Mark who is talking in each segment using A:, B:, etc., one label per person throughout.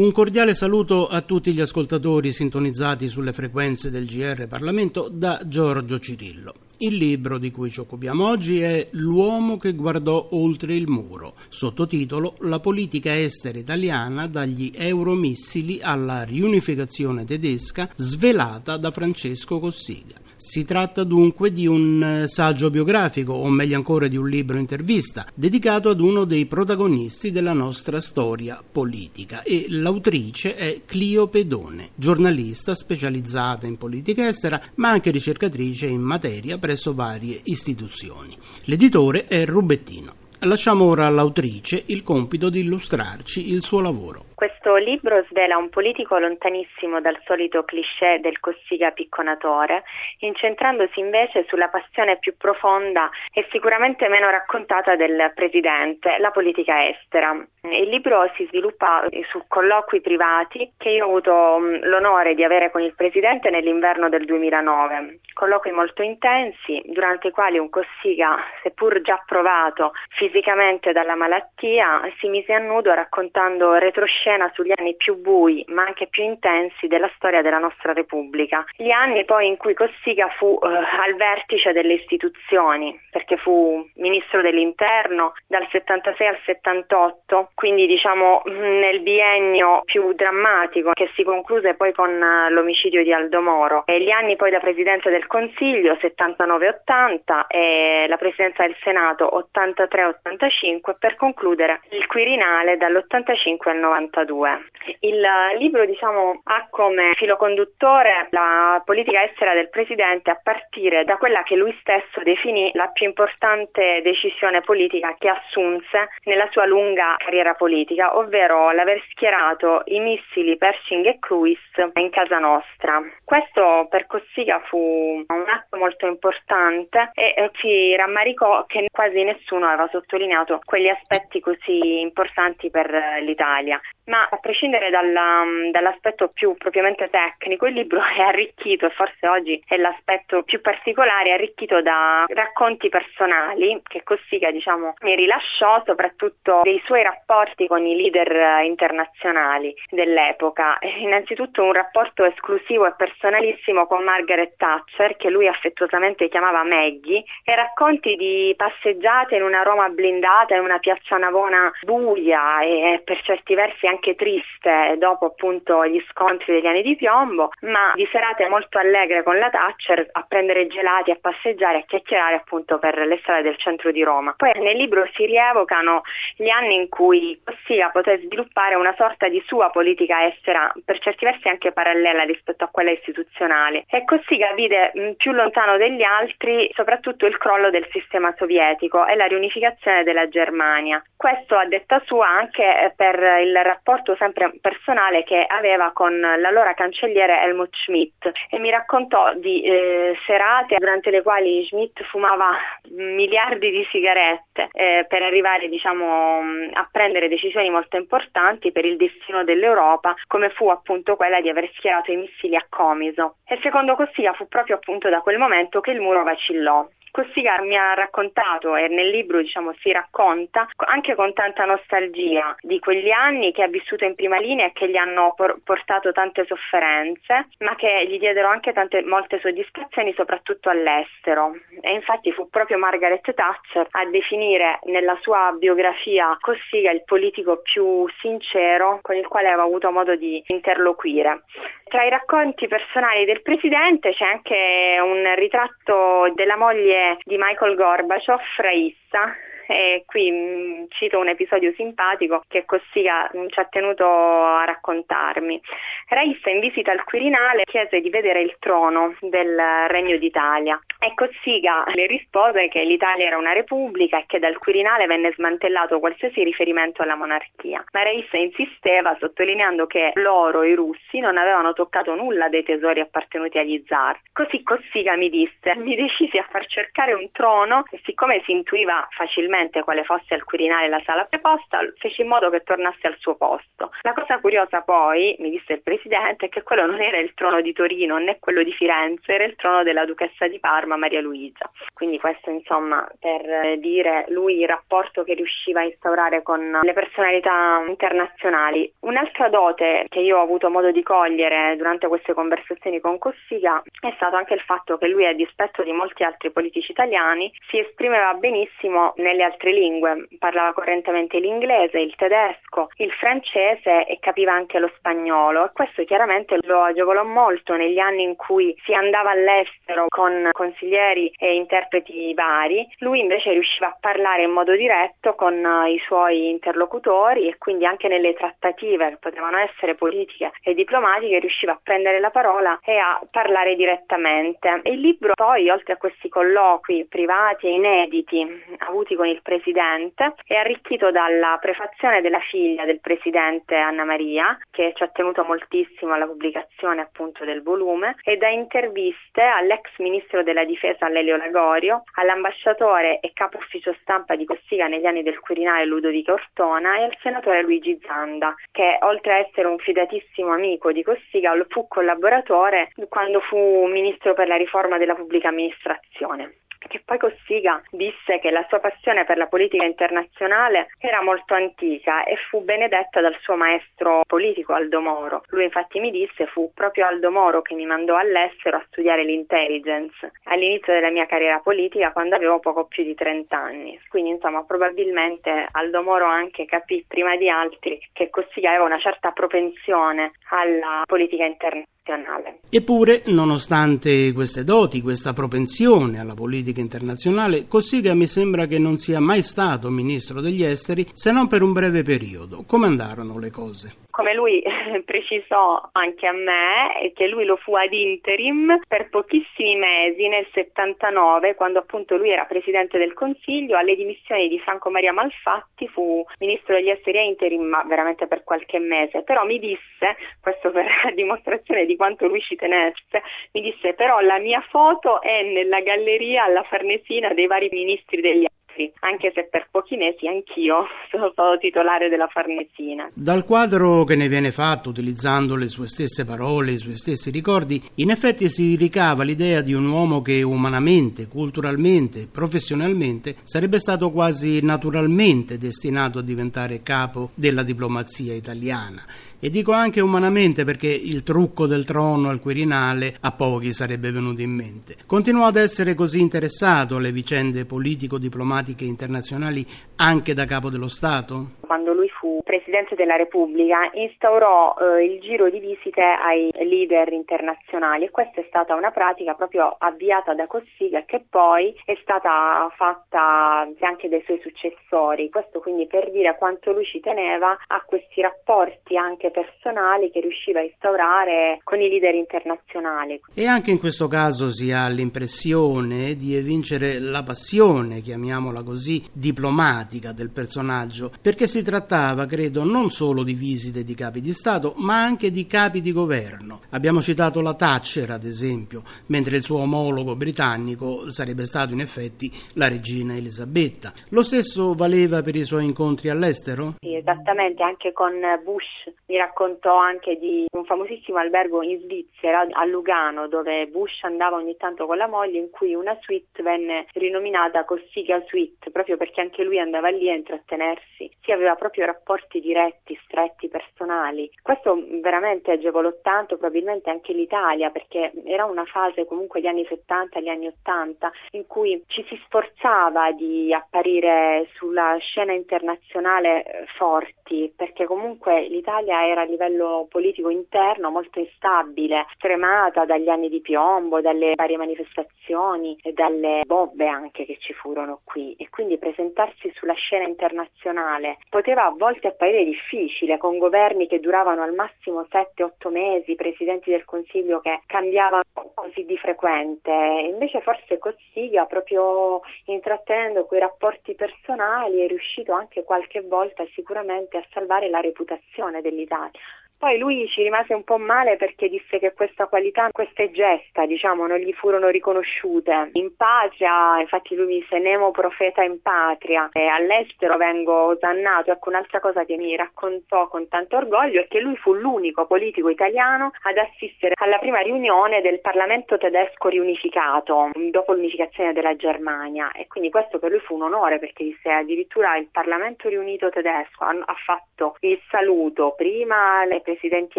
A: Un cordiale saluto a tutti gli ascoltatori sintonizzati sulle frequenze del GR Parlamento da Giorgio Cirillo. Il libro di cui ci occupiamo oggi è L'uomo che guardò oltre il muro, sottotitolo La politica estera italiana dagli euromissili alla riunificazione tedesca, svelata da Francesco Cossiga. Si tratta dunque di un eh, saggio biografico, o meglio ancora di un libro intervista, dedicato ad uno dei protagonisti della nostra storia politica e l'autrice è Clio Pedone, giornalista specializzata in politica estera, ma anche ricercatrice in materia presso varie istituzioni. L'editore è Rubettino. Lasciamo ora all'autrice il compito di illustrarci il suo lavoro.
B: Questo libro svela un politico lontanissimo dal solito cliché del Cossiga picconatore, incentrandosi invece sulla passione più profonda e sicuramente meno raccontata del presidente, la politica estera. Il libro si sviluppa su colloqui privati che io ho avuto mm, l'onore di avere con il presidente nell'inverno del 2009, colloqui molto intensi durante i quali un Cossiga, seppur già provato fisicamente dalla malattia, si mise a nudo raccontando retroscena scena sugli anni più bui ma anche più intensi della storia della nostra Repubblica. Gli anni poi in cui Cossiga fu eh, al vertice delle istituzioni, perché fu ministro dell'interno dal 76 al 78, quindi diciamo nel biennio più drammatico che si concluse poi con eh, l'omicidio di Aldo Moro. E gli anni poi da Presidente del Consiglio 79-80 e la Presidenza del Senato 83-85 per concludere il Quirinale dall'85 al 92. 1992. Il libro diciamo, ha come filo conduttore la politica estera del Presidente a partire da quella che lui stesso definì la più importante decisione politica che assunse nella sua lunga carriera politica, ovvero l'aver schierato i missili Pershing e Cruise in casa nostra. Questo per Cossiga fu un atto molto importante e ci rammaricò che quasi nessuno aveva sottolineato quegli aspetti così importanti per l'Italia ma a prescindere dalla, dall'aspetto più propriamente tecnico, il libro è arricchito, e forse oggi è l'aspetto più particolare, arricchito da racconti personali che Cossiga diciamo, mi rilasciò, soprattutto dei suoi rapporti con i leader internazionali dell'epoca. Innanzitutto un rapporto esclusivo e personalissimo con Margaret Thatcher, che lui affettuosamente chiamava Maggie, e racconti di passeggiate in una Roma blindata, in una piazza Navona buia e per certi versi anche anche triste dopo appunto gli scontri degli anni di piombo, ma di serate molto allegre con la Thatcher a prendere gelati, a passeggiare, a chiacchierare appunto per le strade del centro di Roma. Poi nel libro si rievocano gli anni in cui Cossiga poté sviluppare una sorta di sua politica estera, per certi versi anche parallela rispetto a quella istituzionale. E Cossiga vide mh, più lontano degli altri soprattutto il crollo del sistema sovietico e la riunificazione della Germania. Questo a detta sua anche per il rapporto rapporto sempre personale che aveva con l'allora cancelliere Helmut Schmidt e mi raccontò di eh, serate durante le quali Schmidt fumava miliardi di sigarette eh, per arrivare diciamo, a prendere decisioni molto importanti per il destino dell'Europa come fu appunto quella di aver schierato i missili a Comiso e secondo Cossiga fu proprio appunto da quel momento che il muro vacillò. Cossiga mi ha raccontato e nel libro diciamo, si racconta anche con tanta nostalgia di quegli anni che ha vissuto in prima linea e che gli hanno por- portato tante sofferenze, ma che gli diedero anche tante, molte soddisfazioni soprattutto all'estero. E infatti fu proprio Margaret Thatcher a definire nella sua biografia Cossiga il politico più sincero con il quale aveva avuto modo di interloquire. Tra i racconti personali del presidente c'è anche un ritratto della moglie di Michael Gorbaciov, Raissa, e qui mh, mm, cito un episodio simpatico che Cossiga mm, ci ha tenuto a raccontarmi. Raissa in visita al Quirinale chiese di vedere il trono del Regno d'Italia. E Cossiga le rispose che l'Italia era una repubblica e che dal Quirinale venne smantellato qualsiasi riferimento alla monarchia. Ma Raissa insisteva sottolineando che loro, i russi, non avevano toccato nulla dei tesori appartenuti agli zar. Così Cossiga mi disse, mi decisi a far cercare un trono e siccome si intuiva facilmente quale fosse al Quirinale la sala preposta, feci in modo che tornasse al suo posto. La cosa curiosa poi, mi disse il presidente, è che quello non era il trono di Torino né quello di Firenze, era il trono della duchessa di Parma, Maria Luisa. Quindi questo insomma per dire lui il rapporto che riusciva a instaurare con le personalità internazionali. Un'altra dote che io ho avuto modo di cogliere durante queste conversazioni con Cossiga è stato anche il fatto che lui, a dispetto di molti altri politici italiani, si esprimeva benissimo nelle altre lingue, parlava correntemente l'inglese, il tedesco, il francese e capiva anche lo spagnolo e questo chiaramente lo agevolò molto negli anni in cui si andava all'estero con consiglieri e interpreti vari, lui invece riusciva a parlare in modo diretto con i suoi interlocutori e quindi anche nelle trattative che potevano essere politiche e diplomatiche riusciva a prendere la parola e a parlare direttamente. Il libro poi, oltre a questi colloqui privati e inediti avuti con il presidente, è arricchito dalla prefazione della figlia del presidente Anna Maria, che ci ha tenuto moltissimo alla pubblicazione appunto del volume, e da interviste all'ex ministro della difesa Lelio Lagorio, all'ambasciatore e capo ufficio stampa di Cossiga negli anni del Quirinale Ludovico Ortona e al senatore Luigi Zanda, che oltre a essere un fidatissimo amico di Cossiga lo fu collaboratore quando fu ministro per la riforma della pubblica amministrazione che poi Cossiga disse che la sua passione per la politica internazionale era molto antica e fu benedetta dal suo maestro politico Aldo Moro. Lui infatti mi disse fu proprio Aldo Moro che mi mandò all'estero a studiare l'intelligence all'inizio della mia carriera politica quando avevo poco più di 30 anni. Quindi insomma probabilmente Aldo Moro anche capì prima di altri che Cossiga aveva una certa propensione alla politica internazionale.
A: Eppure, nonostante queste doti, questa propensione alla politica internazionale, Cossiga mi sembra che non sia mai stato ministro degli esteri se non per un breve periodo. Come andarono le cose?
B: Come lui precisò anche a me, che lui lo fu ad interim per pochissimi mesi nel 79, quando appunto lui era presidente del Consiglio, alle dimissioni di Franco Maria Malfatti fu ministro degli esteri a interim, ma veramente per qualche mese. Però mi disse, questo per dimostrazione di quanto lui ci tenesse, mi disse però la mia foto è nella galleria alla Farnesina dei vari ministri degli esteri mesi, anche se per pochi mesi anch'io sono stato titolare della Farnesina.
A: Dal quadro che ne viene fatto utilizzando le sue stesse parole, i suoi stessi ricordi, in effetti si ricava l'idea di un uomo che umanamente, culturalmente, professionalmente sarebbe stato quasi naturalmente destinato a diventare capo della diplomazia italiana e dico anche umanamente perché il trucco del trono al Quirinale a pochi sarebbe venuto in mente. Continuò ad essere così interessato alle vicende politico-diplomatiche internazionali anche da capo dello Stato?
B: Quando lui fu Presidente della Repubblica instaurò eh, il giro di visite ai leader internazionali e questa è stata una pratica proprio avviata da Cossiga che poi è stata fatta anche dai suoi successori. Questo quindi per dire quanto lui ci teneva a questi rapporti anche personali che riusciva a instaurare con i leader internazionali.
A: E anche in questo caso si ha l'impressione di evincere la passione, chiamiamola così, diplomatica del personaggio, perché si trattava, credo, non solo di visite di capi di Stato, ma anche di capi di governo. Abbiamo citato la Thatcher, ad esempio, mentre il suo omologo britannico sarebbe stato in effetti la regina Elisabetta. Lo stesso valeva per i suoi incontri all'estero?
B: Sì, esattamente, anche con Bush. Mi raccontò anche di un famosissimo albergo in Svizzera, a Lugano, dove Bush andava ogni tanto con la moglie, in cui una suite venne rinominata Cossiga Suite, proprio perché anche lui andava lì a intrattenersi. Si aveva proprio rapporti diretti, stretti, personali. Questo veramente agevolò tanto, probabilmente anche l'Italia, perché era una fase comunque gli anni 70, gli anni 80, in cui ci si sforzava di apparire sulla scena internazionale eh, forti, perché comunque l'Italia era a livello politico interno molto instabile, tremata dagli anni di piombo, dalle varie manifestazioni e dalle bombe anche che ci furono qui. e quindi presentarsi sulla scena internazionale poteva a volte apparire difficile con governi che duravano al massimo 7-8 mesi, presidenti del Consiglio che cambiavano così di frequente. Invece forse Cossiga proprio intrattenendo quei rapporti personali è riuscito anche qualche volta sicuramente a salvare la reputazione dell'Italia. that Poi lui ci rimase un po' male perché disse che questa qualità, queste gesta, diciamo, non gli furono riconosciute. In patria, infatti lui mi disse Nemo profeta in patria e all'estero vengo osannato. Ecco, un'altra cosa che mi raccontò con tanto orgoglio è che lui fu l'unico politico italiano ad assistere alla prima riunione del Parlamento tedesco riunificato dopo l'unificazione della Germania e quindi questo per lui fu un onore perché disse addirittura il Parlamento riunito tedesco ha, fatto il saluto prima le presidenti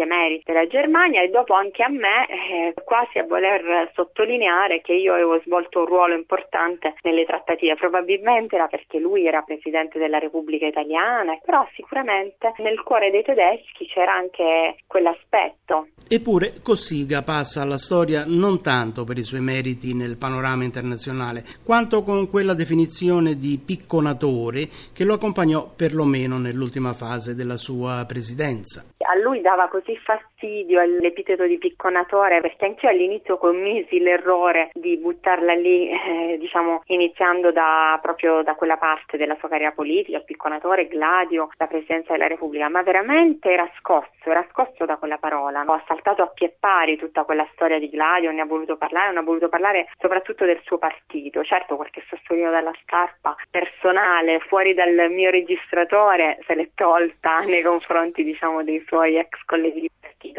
B: emeriti della Germania e dopo anche a me eh, quasi a voler sottolineare che io avevo svolto un ruolo importante nelle trattative, probabilmente era perché lui era presidente della Repubblica Italiana, però sicuramente nel cuore dei tedeschi c'era anche quell'aspetto.
A: Eppure Cossiga passa alla storia non tanto per i suoi meriti nel panorama internazionale, quanto con quella definizione di picconatore che lo accompagnò perlomeno nell'ultima fase della sua presidenza.
B: A lui dava così fastidio l'epiteto di picconatore perché anch'io all'inizio commisi l'errore di buttarla lì, eh, diciamo, iniziando da, proprio da quella parte della sua carriera politica, picconatore, gladio, la presidenza della Repubblica, ma veramente era scosso, era scosso da quella parola. Ho saltato a pie pari tutta quella storia di Gladio, ne ha voluto parlare, ne ha voluto parlare soprattutto del suo partito. Certo, qualche sassolino dalla scarpa personale, fuori dal mio registratore, se l'è tolta nei confronti, diciamo, dei suoi ex colleghi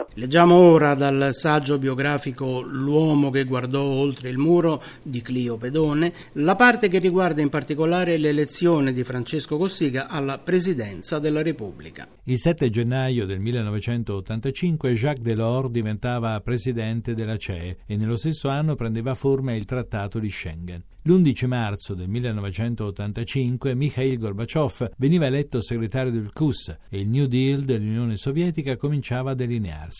B: partito.
A: Leggiamo ora dal saggio biografico L'uomo che guardò oltre il muro di Clio Pedone la parte che riguarda in particolare l'elezione di Francesco Cossiga alla presidenza della Repubblica.
C: Il 7 gennaio del 1985 Jacques Delors diventava presidente della CEE e nello stesso anno prendeva forma il Trattato di Schengen. L'11 marzo del 1985 Mikhail Gorbaciov veniva eletto segretario del CUS e il New Deal dell'Unione Sovietica cominciava a delinearsi.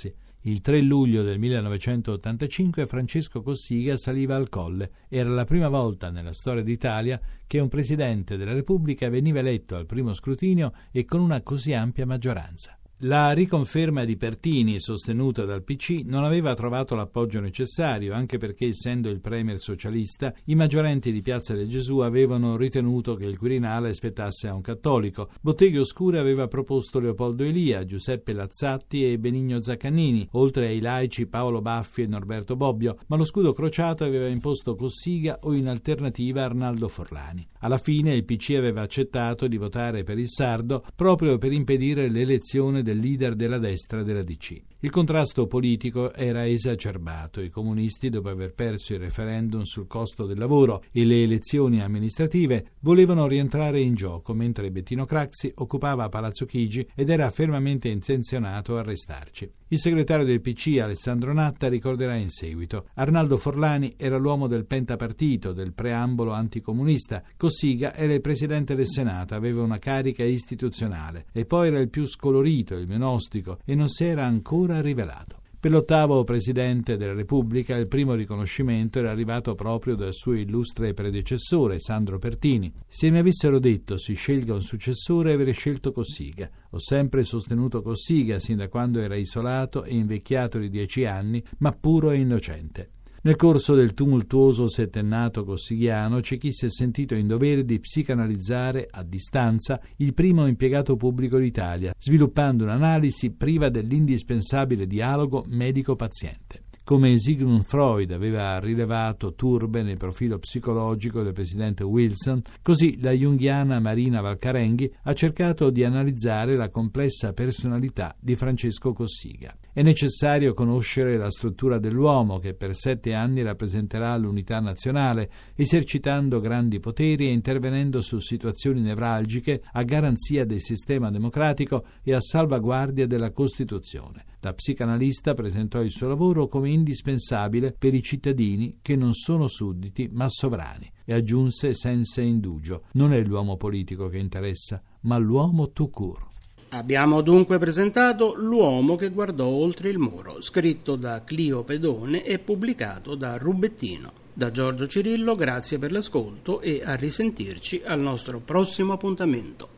C: Il 3 luglio del 1985 Francesco Cossiga saliva al colle. Era la prima volta nella storia d'Italia che un presidente della Repubblica veniva eletto al primo scrutinio e con una così ampia maggioranza. La riconferma di Pertini, sostenuta dal PC, non aveva trovato l'appoggio necessario, anche perché, essendo il premier socialista, i maggiorenti di Piazza del Gesù avevano ritenuto che il Quirinale spettasse a un cattolico. Botteghe Oscure aveva proposto Leopoldo Elia, Giuseppe Lazzatti e Benigno Zaccannini, oltre ai laici Paolo Baffi e Norberto Bobbio, ma lo scudo crociato aveva imposto Cossiga o in alternativa Arnaldo Forlani. Alla fine il PC aveva accettato di votare per il Sardo proprio per impedire l'elezione del leader della destra della DC. Il contrasto politico era esacerbato. I comunisti, dopo aver perso il referendum sul costo del lavoro e le elezioni amministrative, volevano rientrare in gioco, mentre Bettino Craxi occupava Palazzo Chigi ed era fermamente intenzionato a restarci. Il segretario del PC, Alessandro Natta, ricorderà in seguito. Arnaldo Forlani era l'uomo del pentapartito, del preambolo anticomunista. Cossiga era il presidente del Senato, aveva una carica istituzionale e poi era il più scolorito, il meno ostico e non si era ancora rivelato. Per l'ottavo Presidente della Repubblica il primo riconoscimento era arrivato proprio dal suo illustre predecessore, Sandro Pertini. Se mi avessero detto si scelga un successore avrei scelto Cossiga. Ho sempre sostenuto Cossiga sin da quando era isolato e invecchiato di dieci anni, ma puro e innocente. Nel corso del tumultuoso settennato cossighiano c'è chi si è sentito in dovere di psicanalizzare a distanza il primo impiegato pubblico d'Italia, sviluppando un'analisi priva dell'indispensabile dialogo medico-paziente. Come Sigmund Freud aveva rilevato turbe nel profilo psicologico del presidente Wilson, così la junghiana Marina Valcarenghi ha cercato di analizzare la complessa personalità di Francesco Cossiga. È necessario conoscere la struttura dell'uomo che per sette anni rappresenterà l'unità nazionale, esercitando grandi poteri e intervenendo su situazioni nevralgiche a garanzia del sistema democratico e a salvaguardia della Costituzione. La psicanalista presentò il suo lavoro come indispensabile per i cittadini che non sono sudditi ma sovrani e aggiunse senza indugio: non è l'uomo politico che interessa, ma l'uomo tout court.
A: Abbiamo dunque presentato L'uomo che guardò oltre il muro, scritto da Clio Pedone e pubblicato da Rubettino. Da Giorgio Cirillo grazie per l'ascolto e a risentirci al nostro prossimo appuntamento.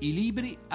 C: I libri